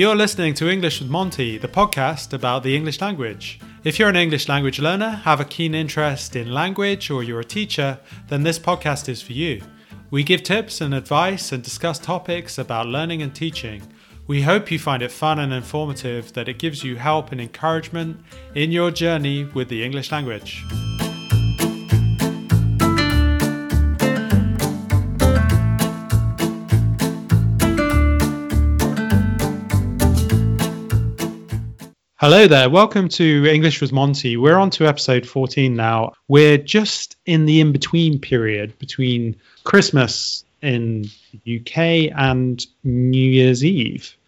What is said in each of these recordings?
You're listening to English with Monty, the podcast about the English language. If you're an English language learner, have a keen interest in language, or you're a teacher, then this podcast is for you. We give tips and advice and discuss topics about learning and teaching. We hope you find it fun and informative, that it gives you help and encouragement in your journey with the English language. Hello there, welcome to English with Monty. We're on to episode 14 now. We're just in the in between period between Christmas in the UK and New Year's Eve.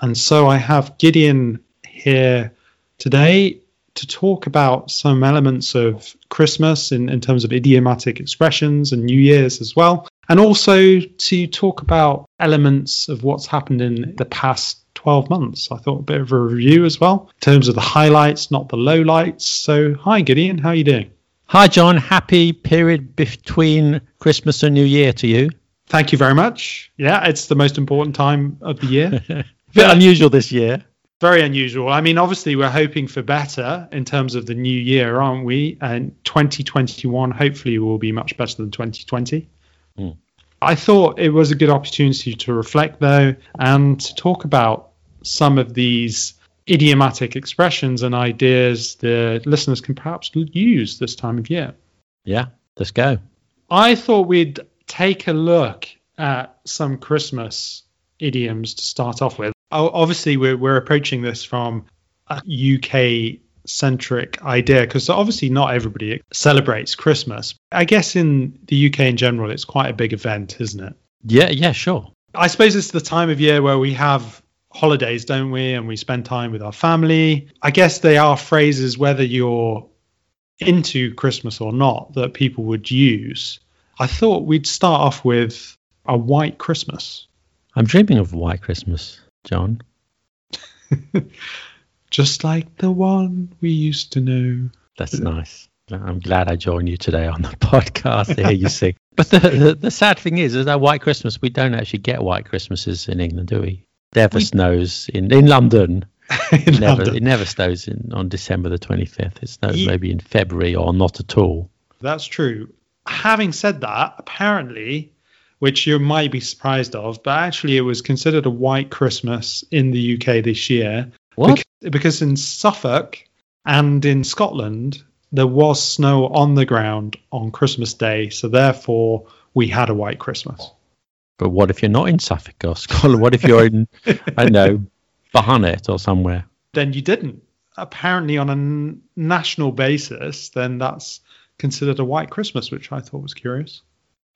And so I have Gideon here today to talk about some elements of Christmas in, in terms of idiomatic expressions and New Year's as well. And also to talk about elements of what's happened in the past 12 months. I thought a bit of a review as well in terms of the highlights, not the lowlights. So, hi, Gideon. How are you doing? Hi, John. Happy period between Christmas and New Year to you. Thank you very much. Yeah, it's the most important time of the year. a bit unusual this year. Very unusual. I mean, obviously, we're hoping for better in terms of the new year, aren't we? And 2021 hopefully will be much better than 2020. Mm. I thought it was a good opportunity to reflect, though, and to talk about some of these idiomatic expressions and ideas the listeners can perhaps use this time of year. Yeah, let's go. I thought we'd take a look at some Christmas idioms to start off with. Obviously, we're, we're approaching this from a UK centric idea because obviously not everybody celebrates Christmas. I guess in the UK in general, it's quite a big event, isn't it? Yeah, yeah, sure. I suppose it's the time of year where we have holidays, don't we? And we spend time with our family. I guess they are phrases, whether you're into Christmas or not, that people would use. I thought we'd start off with a white Christmas. I'm dreaming of white Christmas, John. Just like the one we used to know. That's nice. I'm glad I joined you today on the podcast to hear you sing. But the, the, the sad thing is, is that white Christmas, we don't actually get white Christmases in England, do we? never we, snows in in London. in it never London. it never snows in on December the 25th. It snows maybe in February or not at all. That's true. Having said that, apparently, which you might be surprised of, but actually it was considered a white Christmas in the UK this year. What? Because, in Suffolk and in Scotland there was snow on the ground on Christmas Day, so therefore we had a white Christmas. But what if you're not in Suffolk or Scotland? What if you're in, I don't know, Barnet or somewhere? Then you didn't. Apparently, on a n- national basis, then that's considered a white Christmas, which I thought was curious.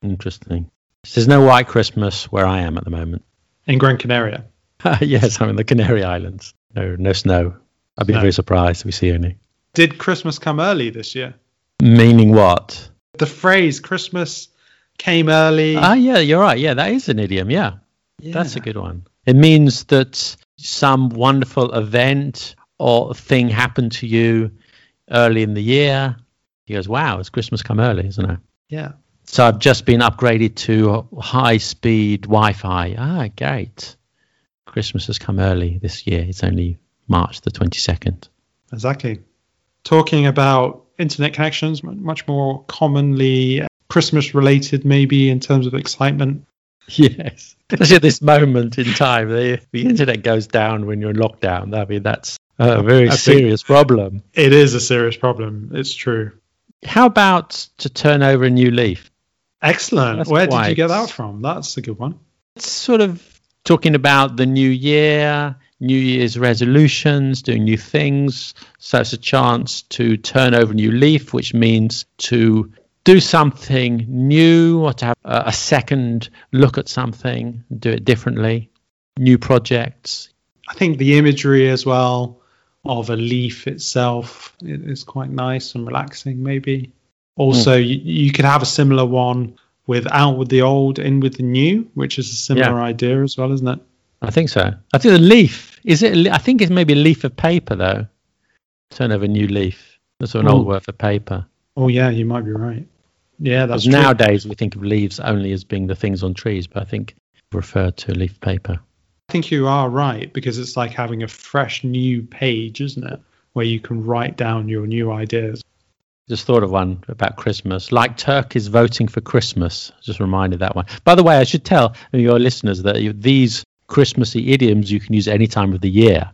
Interesting. There's no white Christmas where I am at the moment. In Gran Canaria. yes, I'm in the Canary Islands. No, no snow. I'd be no. very surprised if we see any. Did Christmas come early this year? Meaning what? The phrase Christmas came early. Ah, yeah, you're right. Yeah, that is an idiom. Yeah. yeah. That's a good one. It means that some wonderful event or thing happened to you early in the year. He goes, wow, it's Christmas come early, isn't it? Yeah. So I've just been upgraded to high speed Wi Fi. Ah, great. Christmas has come early this year. It's only March the 22nd. Exactly. Talking about internet connections, much more commonly uh, Christmas related, maybe in terms of excitement. Yes, especially at this moment in time, the, the internet goes down when you're in lockdown. I mean, that's a very I serious problem. It is a serious problem. It's true. How about to turn over a new leaf? Excellent. That's Where did you get that from? That's a good one. It's sort of talking about the new year, New Year's resolutions, doing new things. So it's a chance to turn over a new leaf, which means to do something new or to have a second look at something, do it differently, new projects. I think the imagery as well of a leaf itself is quite nice and relaxing, maybe. Also, mm. you, you, could have a similar one with out with the old, in with the new, which is a similar yeah. idea as well, isn't it? I think so. I think the leaf is it. I think it's maybe a leaf of paper though. Turn over a new leaf. That's an Ooh. old word for paper. Oh yeah, you might be right. Yeah, that's true. nowadays we think of leaves only as being the things on trees, but I think referred to leaf paper. I think you are right because it's like having a fresh new page, isn't it? Where you can write down your new ideas. Just thought of one about Christmas. Like turkeys voting for Christmas. Just reminded that one. By the way, I should tell your listeners that these Christmassy idioms you can use any time of the year,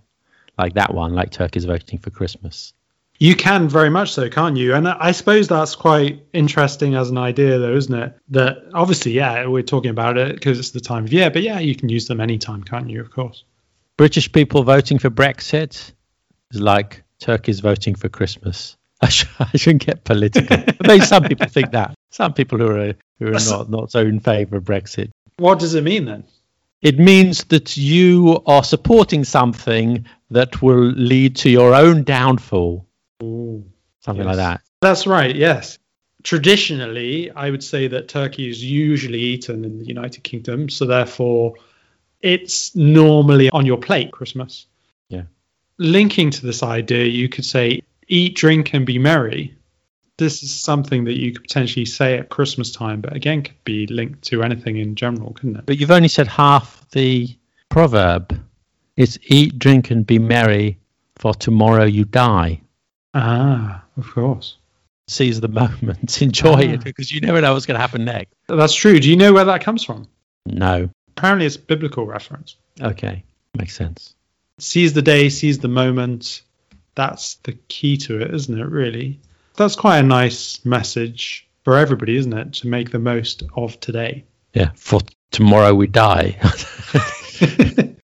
like that one, like turkeys voting for Christmas. You can very much so, can't you? And I suppose that's quite interesting as an idea, though, isn't it? That obviously, yeah, we're talking about it because it's the time of year, but yeah, you can use them anytime, can't you? Of course. British people voting for Brexit is like turkeys voting for Christmas. I, sh- I shouldn't get political. Maybe some people think that. Some people who are who are not, not so in favour of Brexit. What does it mean then? It means that you are supporting something that will lead to your own downfall. Ooh, something yes. like that. That's right, yes. Traditionally, I would say that turkey is usually eaten in the United Kingdom, so therefore it's normally on your plate Christmas. Yeah. Linking to this idea, you could say eat, drink, and be merry. This is something that you could potentially say at Christmas time, but again, could be linked to anything in general, couldn't it? But you've only said half the proverb. It's eat, drink, and be merry, for tomorrow you die. Ah, of course. Seize the moment, enjoy ah. it, because you never know what's going to happen next. That's true. Do you know where that comes from? No. Apparently, it's biblical reference. Okay, makes sense. Seize the day, seize the moment. That's the key to it, isn't it, really? That's quite a nice message for everybody, isn't it? To make the most of today. Yeah, for tomorrow we die.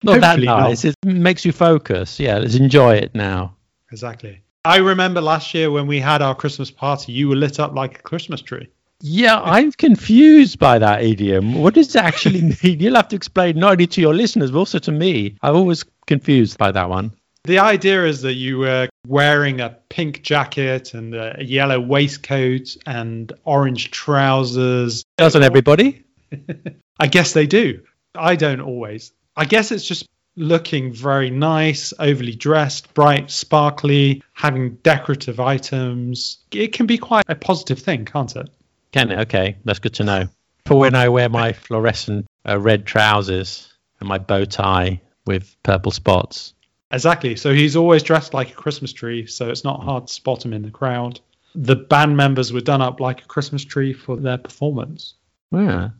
not that nice. Not. It makes you focus. Yeah, let's enjoy it now. Exactly. I remember last year when we had our Christmas party, you were lit up like a Christmas tree. Yeah, I'm confused by that idiom. What does it actually mean? You'll have to explain not only to your listeners, but also to me. I'm always confused by that one. The idea is that you were wearing a pink jacket and a yellow waistcoat and orange trousers. Doesn't everybody? I guess they do. I don't always. I guess it's just looking very nice, overly dressed, bright, sparkly, having decorative items. It can be quite a positive thing, can't it? Can it? Okay, that's good to know. For when I wear my fluorescent uh, red trousers and my bow tie with purple spots. Exactly. So he's always dressed like a Christmas tree, so it's not hard to spot him in the crowd. The band members were done up like a Christmas tree for their performance. Yeah.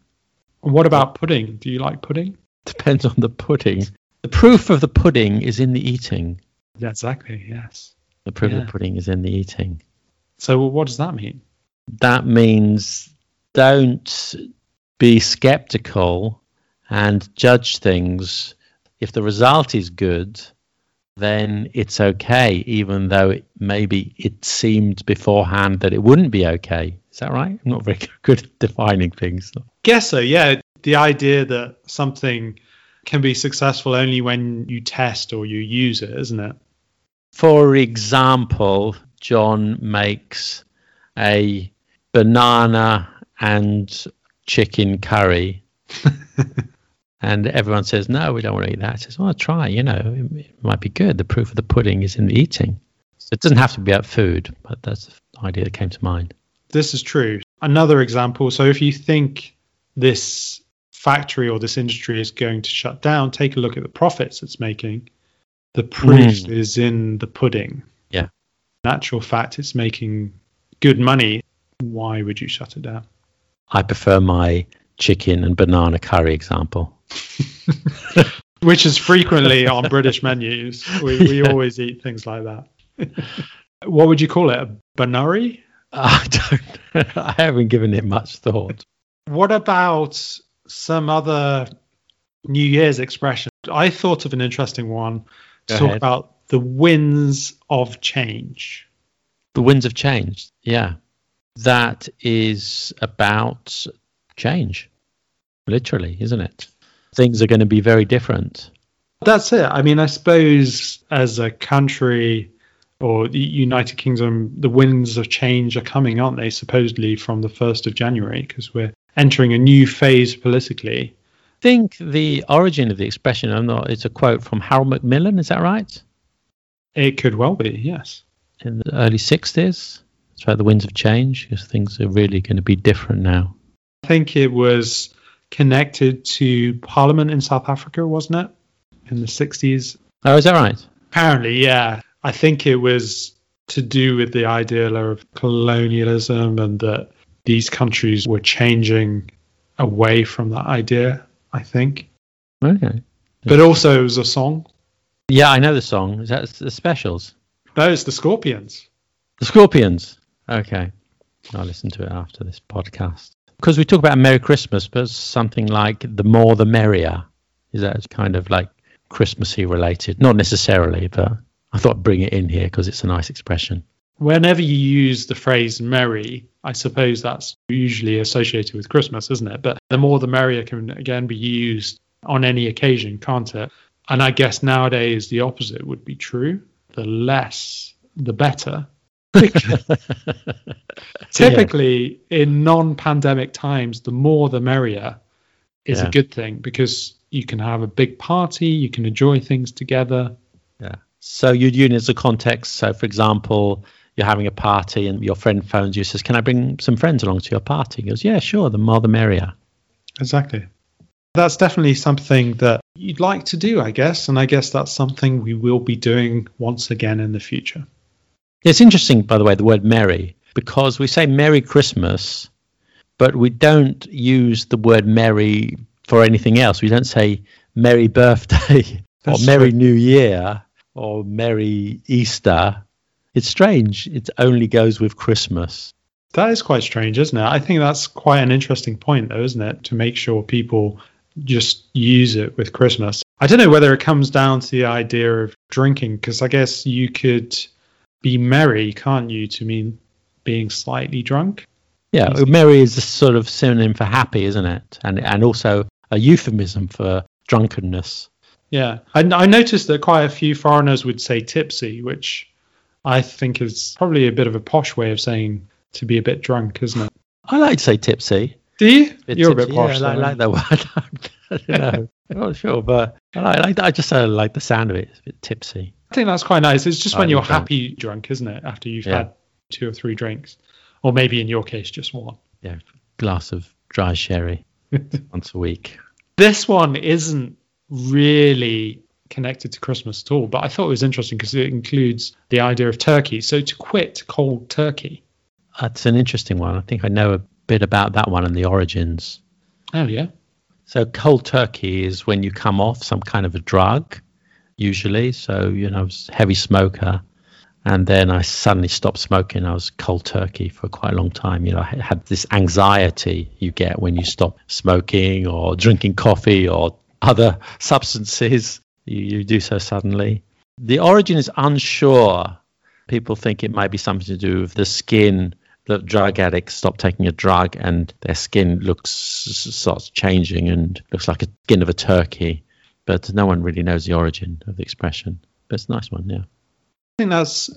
And what about pudding? Do you like pudding? Depends on the pudding. The proof of the pudding is in the eating. Yeah, exactly. Yes. The proof Yeah. of the pudding is in the eating. So what does that mean? That means don't be skeptical and judge things. If the result is good, then it's okay, even though it, maybe it seemed beforehand that it wouldn't be okay. Is that right? I'm not very good at defining things. Guess so. Yeah. The idea that something can be successful only when you test or you use it, isn't it? For example, John makes a banana and chicken curry. and everyone says, no, we don't want to eat that. He says, well, try, you know, it, it might be good. The proof of the pudding is in the eating. So it doesn't have to be about food, but that's the idea that came to mind. This is true. Another example. So if you think this factory or this industry is going to shut down, take a look at the profits it's making. The proof Mm. is in the pudding. Yeah. In actual fact, it's making good money. Why would you shut it down? I prefer my chicken and banana curry example. Which is frequently on British menus. We, we Yeah. always eat things like that. what would you call it? A banuri? I don't. I haven't given it much thought. What about some other New Year's expression? I thought of an interesting one to Go talk ahead. about the winds of change. The winds have changed. Yeah, that is about change, literally, isn't it? Things are going to be very different. That's it. I mean, I suppose as a country or the United Kingdom, the winds of change are coming, aren't they? Supposedly from the 1st of January, because we're entering a new phase politically. I think the origin of the expression, I'm not. It's a quote from Harold Macmillan. Is that right? It could well be, yes. In the early '60s. It's about the winds of change because things are really going to be different now. I think it was connected to Parliament in South Africa, wasn't it? in the 60s. Oh, is that right? Apparently, yeah. I think it was to do with the idea of colonialism and that these countries were changing away from that idea, I think. Okay. But also, it was a song. Yeah, I know the song. Is that the specials? No, it's the Scorpions. The Scorpions. Okay. I'll listen to it after this podcast. Because we talk about Merry Christmas, but something like the more the merrier. Is that kind of like Christmassy related? Not necessarily, but I thought I'd bring it in here because it's a nice expression. Whenever you use the phrase merry, I suppose that's usually associated with Christmas, isn't it? But the more the merrier can again be used on any occasion, can't it? And I guess nowadays the opposite would be true. The less, the better. Typically, yeah. in non pandemic times, the more the merrier is yeah. a good thing because you can have a big party, you can enjoy things together. Yeah. So you'd use it as a context. So, for example, you're having a party and your friend phones you says, "Can I bring some friends along to your party?" He goes, "Yeah, sure. The more the merrier." Exactly. That's definitely something that you'd like to do, I guess, and I guess that's something we will be doing once again in the future. It's interesting, by the way, the word "merry" because we say "Merry Christmas," but we don't use the word "merry" for anything else. We don't say "Merry Birthday" or "Merry New Year." or Merry Easter. It's strange. It only goes with Christmas. That is quite strange, isn't it? I think that's quite an interesting point, though, isn't it? To make sure people just use it with Christmas. I don't know whether it comes down to the idea of drinking, because I guess you could be merry, can't you, to mean being slightly drunk? Yeah, merry is a sort of synonym for happy, isn't it? And and also a euphemism for drunkenness. Yeah, I, I noticed that quite a few foreigners would say tipsy, which I think is probably a bit of a posh way of saying to be a bit drunk, isn't it? I like to say tipsy. Do you? You're a bit posh. Yeah, I like, that word. I don't know. I'm not sure, but I like. I just uh, like the sound of it. It's a bit tipsy. I think that's quite nice. It's just when you're happy drunk, isn't it? After you've yeah. had two or three drinks, or maybe in your case, just one. Yeah, glass of dry sherry once a week. This one isn't really connected to Christmas at all, but I thought it was interesting because it includes the idea of turkey. So to quit cold turkey. That's an interesting one. I think I know a bit about that one and the origins. Oh, yeah. So cold turkey is when you come off some kind of a drug, usually. So, you know, I was heavy smoker. And then I suddenly stopped smoking. I was cold turkey for quite a long time. You know, I had this anxiety you get when you stop smoking or drinking coffee or other substances, you, you do so suddenly. The origin is unsure. People think it might be something to do with the skin. That drug addicts stop taking a drug and their skin looks starts changing and looks like a skin of a turkey. But no one really knows the origin of the expression. But it's a nice one, yeah. I think that's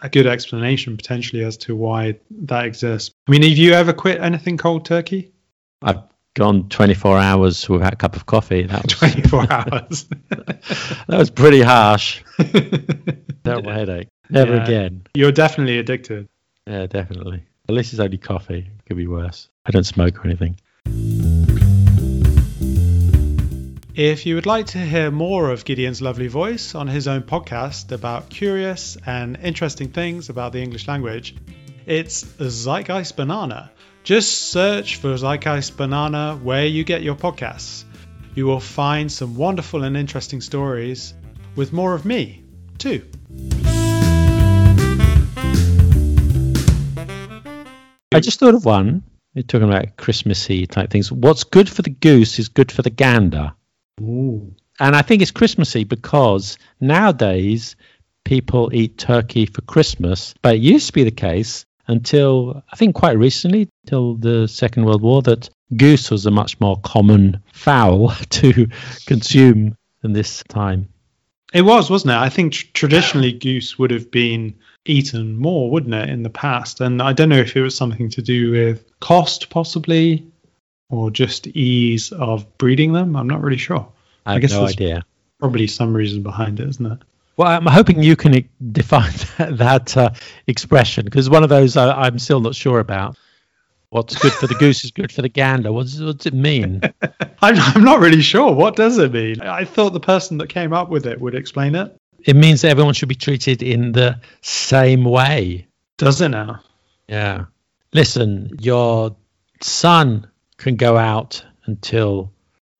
a good explanation potentially as to why that exists. I mean, have you ever quit anything cold turkey? I've gone 24 hours without a cup of coffee. That was, 24 hours. that was pretty harsh. Terrible headache. Never yeah, again. You're definitely addicted. Yeah, definitely. At least it's only coffee. It could be worse. I don't smoke or anything. If you would like to hear more of Gideon's lovely voice on his own podcast about curious and interesting things about the English language, it's Zeitgeist Banana just search for Zeitgeist Banana where you get your podcasts. You will find some wonderful and interesting stories with more of me, too. I just thought of one. You're talking about Christmassy type things. What's good for the goose is good for the gander. Ooh. And I think it's Christmassy because nowadays people eat turkey for Christmas, but it used to be the case until I think quite recently, till the Second World War, that goose was a much more common fowl to consume in this time. It was, wasn't it? I think tr- traditionally goose would have been eaten more, wouldn't it, in the past? And I don't know if it was something to do with cost, possibly, or just ease of breeding them. I'm not really sure. I, I guess no idea. Probably some reason behind it, isn't it? Well, I'm hoping you can define that, that uh, expression because one of those uh, I'm still not sure about. What's good for the goose is good for the gander. What does, what does it mean? I'm, I'm not really sure. What does it mean? I thought the person that came up with it would explain it. it means that everyone should be treated in the same way. Does it now? Yeah. Listen, your son can go out until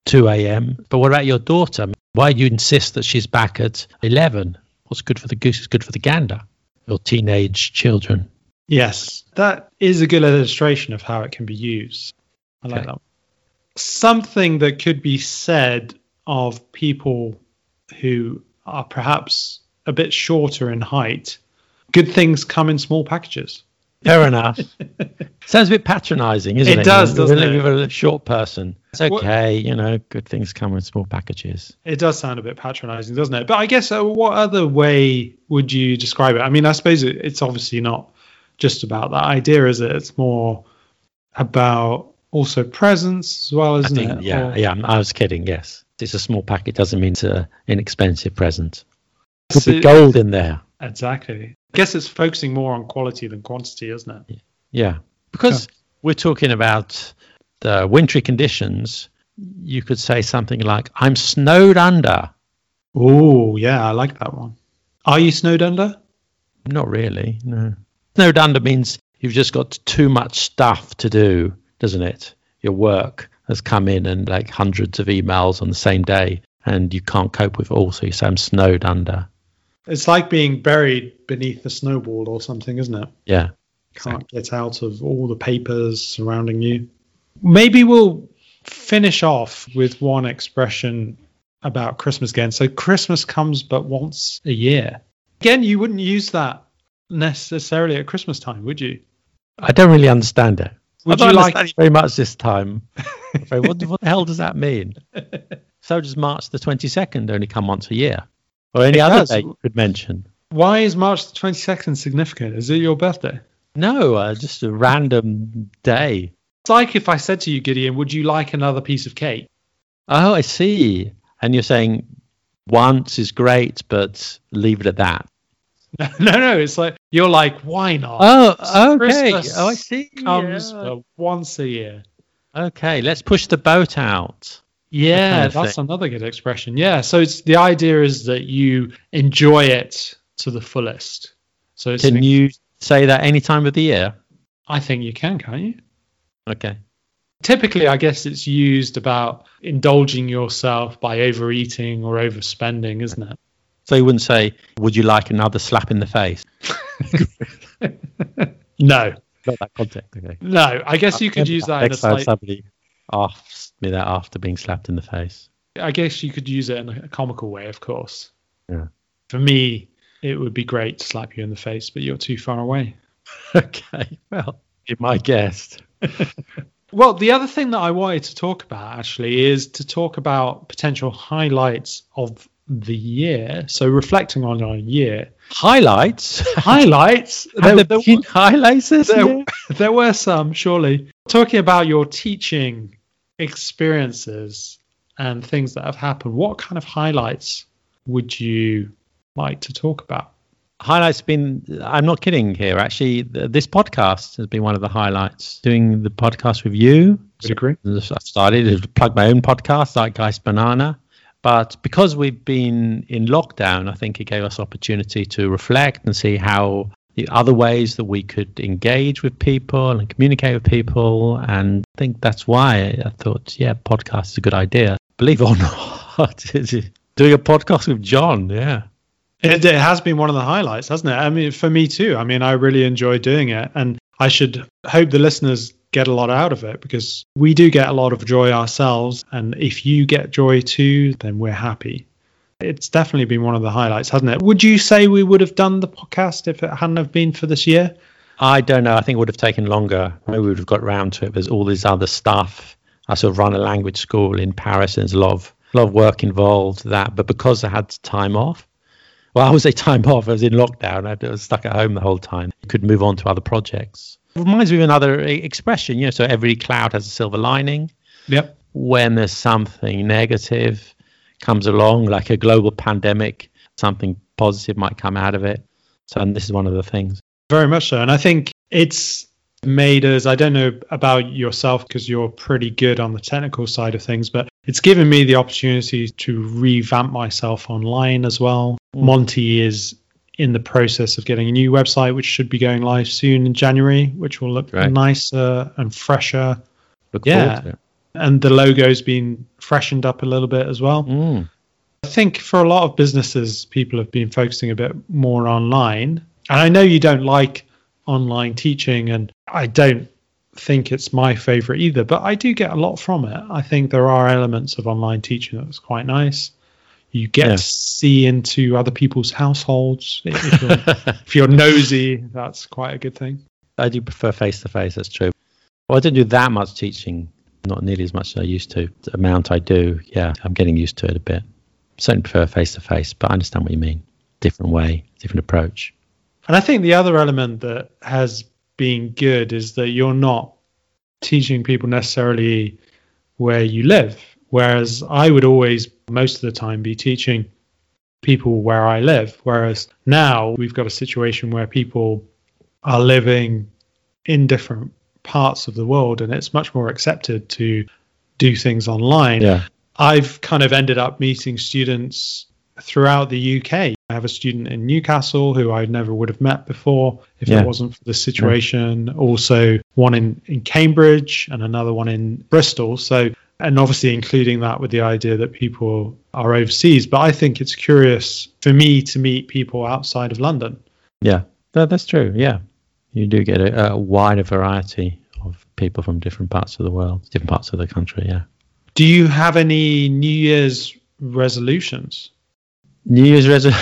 2 a.m. But what about your daughter? Why do you insist that she's back at 11? What's good for the goose is good for the gander. Your teenage children. Yes, that is a good illustration of how it can be used. I like Okay. that. Something that could be said of people who are perhaps a bit shorter in height. Good things come in small packages. Fair enough. Sounds a bit patronizing, isn't it? It does, You're doesn't it? with a short person. It's What- okay, you know, good things come in small packages. It does sound a bit patronizing, doesn't it? But I guess uh, what other way would you describe it? I mean, I suppose it, it's obviously not just about that idea, is it? It's more about also presence as well, isn't think, it? yeah, Or- yeah, I was kidding, yes. It's a small packet, doesn't mean it's an inexpensive present. Could be gold in there. Exactly. I guess it's focusing more on quality than quantity, isn't it? Yeah, because we're talking about the wintry conditions. You could say something like, "I'm snowed under." Oh, yeah, I like that one. Are you snowed under? Not really. No, snowed under means you've just got too much stuff to do, doesn't it? Your work has come in and like hundreds of emails on the same day, and you can't cope with it all. So you say, "I'm snowed under." It's like being buried beneath a snowball or something, isn't it? Yeah. Can't get out of all the papers surrounding you. Maybe we'll finish off with one expression about Christmas again. So Christmas comes but once a year. Again, you wouldn't use that necessarily at Christmas time, would you? I don't really understand it. Would I you like it very much this time. What, what the hell does that mean? So does March the 22nd only come once a year? Or any It other day you could mention? Why is March the 22nd significant? Is it your birthday? No, uh, just a random day. It's like if I said to you, Gideon, would you like another piece of cake? Oh, I see. And you're saying once is great, but leave it at that. No, no, no. It's like you're like, why not? Oh, okay. Christmas Oh, I see. Comes Yeah. once a year. Okay, let's push the boat out. Yeah, kind of that's thing. another good expression. Yeah, so it's the idea is that you enjoy it to the fullest. So it's Can you say that any time of the year? I think you can, can't you? Okay. Typically, I guess it's used about indulging yourself by overeating or overspending, isn't it? So you wouldn't say, would you like another slap in the face? No, Not that context. Okay. no. I guess uh, you could use that in a somebody asks ah, me that after being slapped in the face. I guess you could use it in a comical way, of course. Yeah. For me, it would be great to slap you in the face, but you're too far away. Okay. Well, be my guest. Well, the other thing that I wanted to talk about actually is to talk about potential highlights of the year. So reflecting on our year, Highlights. highlights. There, there there, highlights there, there were some, surely. Talking about your teaching experiences and things that have happened. What kind of highlights would you like to talk about? highlights been i'm not kidding here actually th- this podcast has been one of the highlights doing the podcast with you Would agree. i started to plug my own podcast zeitgeist banana but because we've been in lockdown i think it gave us opportunity to reflect and see how the other ways that we could engage with people and communicate with people and i think that's why i thought yeah podcast is a good idea believe it or not doing a podcast with john yeah It, it has been one of the highlights, hasn't it? I mean, for me too. I mean, I really enjoy doing it, and I should hope the listeners get a lot out of it because we do get a lot of joy ourselves. And if you get joy too, then we're happy. It's definitely been one of the highlights, hasn't it? Would you say we would have done the podcast if it hadn't have been for this year? I don't know. I think it would have taken longer. Maybe we would have got around to it. There's all this other stuff. I sort of run a language school in Paris, and there's a lot of a lot of work involved. That, but because I had time off, well, I would say time off. I was in lockdown. I was stuck at home the whole time. Could move on to other projects. It reminds me of another e- expression. You know, so every cloud has a silver lining. Yep. When there's something negative comes along, like a global pandemic, something positive might come out of it. So, and this is one of the things. Very much so. And I think it's made us, I don't know about yourself because you're pretty good on the technical side of things, but it's given me the opportunity to revamp myself online as well. Mm. Monty is in the process of getting a new website, which should be going live soon in January, which will look Great. nicer and fresher. Look Yeah. Forward to it. And the logo's been freshened up a little bit as well. Mm. I think for a lot of businesses, people have been focusing a bit more online. And I know you don't like online teaching, and I don't think it's my favorite either, but I do get a lot from it. I think there are elements of online teaching that's quite nice. You get Yeah. to see into other people's households. If you're, if you're nosy, that's quite a good thing. I do prefer face to face. That's true. Well, I didn't do that much teaching, not nearly as much as I used to. The amount I do, yeah, I'm getting used to it a bit. Certainly prefer face to face, but I understand what you mean. Different way, different approach. And I think the other element that has been good is that you're not teaching people necessarily where you live. Whereas I would always, most of the time, be teaching people where I live. Whereas now we've got a situation where people are living in different parts of the world and it's much more accepted to do things online. Yeah. I've kind of ended up meeting students throughout the UK. I have a student in Newcastle who I never would have met before if Yeah. it wasn't for the situation. Also, one in, in Cambridge and another one in Bristol. So, and obviously including that with the idea that people are overseas. But I think it's curious for me to meet people outside of London. Yeah, that, that's true. Yeah, you do get a, a wider variety of people from different parts of the world, different parts of the country. Yeah. Do you have any New Year's resolutions? New Year's resolution?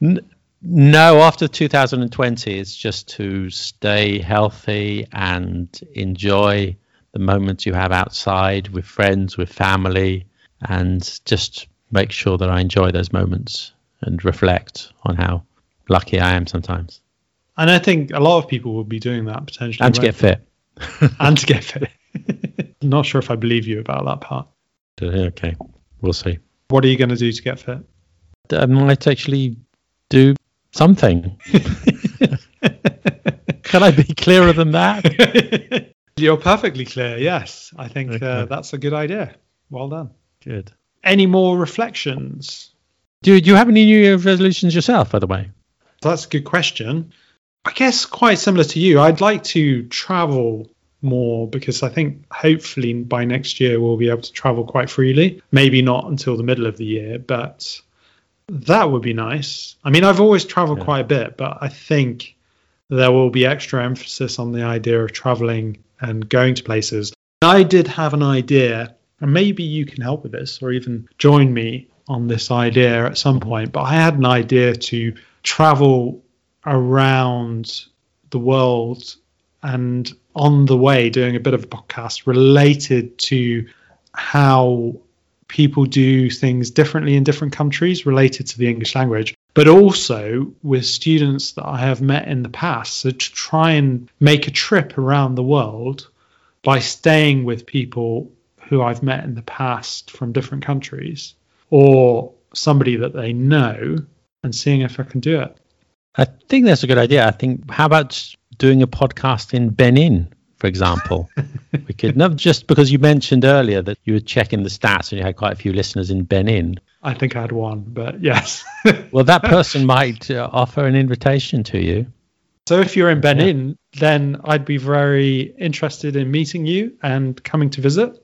no, after 2020, it's just to stay healthy and enjoy the moments you have outside with friends, with family, and just make sure that I enjoy those moments and reflect on how lucky I am sometimes. And I think a lot of people will be doing that potentially. And to won't get fit. and to get fit. Not sure if I believe you about that part. Okay, we'll see. What are you going to do to get fit? I might actually do something. Can I be clearer than that? You're perfectly clear. Yes, I think uh, that's a good idea. Well done. Good. Any more reflections? Do, do you have any New Year's resolutions yourself, by the way? That's a good question. I guess quite similar to you. I'd like to travel more because I think hopefully by next year we'll be able to travel quite freely. Maybe not until the middle of the year, but that would be nice. I mean, I've always traveled Yeah. quite a bit, but I think there will be extra emphasis on the idea of traveling and going to places. I did have an idea, and maybe you can help with this or even join me on this idea at some point, but I had an idea to travel around the world and on the way doing a bit of a podcast related to how people do things differently in different countries related to the English language, but also with students that I have met in the past. So to try and make a trip around the world by staying with people who I've met in the past from different countries or somebody that they know and seeing if I can do it. I think that's a good idea. I think, how about doing a podcast in Benin, for example? we could, not just because you mentioned earlier that you were checking the stats and you had quite a few listeners in Benin. I think I had one, but yes. Well, that person might uh, offer an invitation to you. So if you're in Benin, then I'd be very interested in meeting you and coming to visit.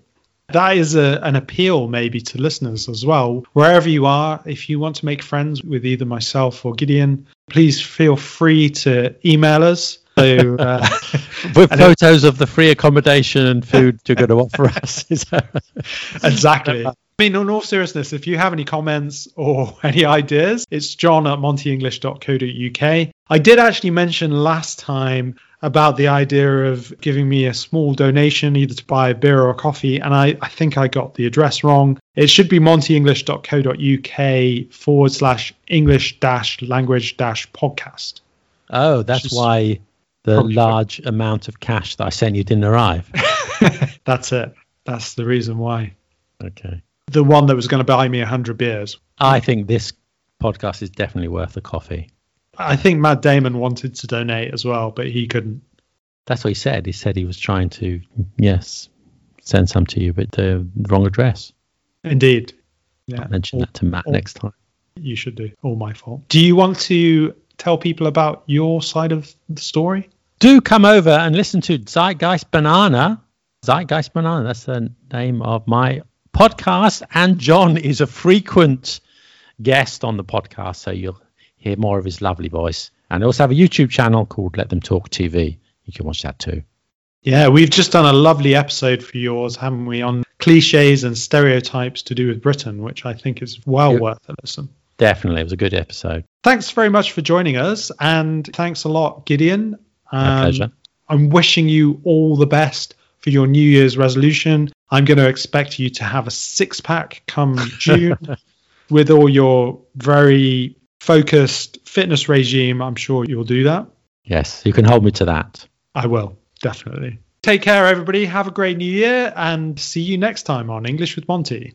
That is a, an appeal maybe to listeners as well. Wherever you are, if you want to make friends with either myself or Gideon, please feel free to email us. So uh, With photos of the free accommodation and food you're going to offer us. Is that right? exactly. I mean, in all seriousness, if you have any comments or any ideas, it's john at montyenglish.co.uk. I did actually mention last time about the idea of giving me a small donation either to buy a beer or a coffee, and I, I think I got the address wrong. It should be montyenglish.co.uk forward slash English dash language dash podcast. Oh, that's why the large amount of cash that I sent you didn't arrive. That's it. That's the reason why. Okay. The one that was going to buy me 100 beers. I think this podcast is definitely worth a coffee. I think Matt Damon wanted to donate as well, but he couldn't. That's what he said. He said he was trying to, yes, send some to you, but the wrong address. Indeed. Yeah. I'll mention that to Matt Or- next time. You should do. All my fault. Do you want to tell people about your side of the story? Do come over and listen to Zeitgeist Banana. Zeitgeist Banana, that's the name of my podcast. And John is a frequent guest on the podcast, so you'll hear more of his lovely voice. And I also have a YouTube channel called Let Them Talk TV. You can watch that too. Yeah, we've just done a lovely episode for yours, haven't we, on cliches and stereotypes to do with Britain, which I think is well Yeah. worth a listen. Definitely, it was a good episode. Thanks very much for joining us, and thanks a lot, Gideon. My Um, pleasure. I'm wishing you all the best for your New Year's resolution. I'm going to expect you to have a six pack come June with all your very focused fitness regime. I'm sure you'll do that. Yes, you can hold me to that. I will, definitely. Take care, everybody. Have a great new year and see you next time on English with Monty.